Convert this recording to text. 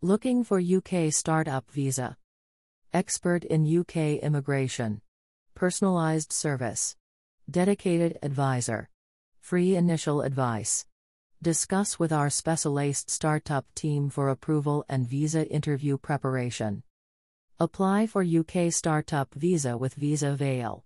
Looking for UK Startup Visa. Expert in UK Immigration. Personalized Service. Dedicated Advisor. Free Initial Advice. Discuss with our specialist startup team for approval and visa interview preparation. Apply for UK Startup Visa with Visa Avail.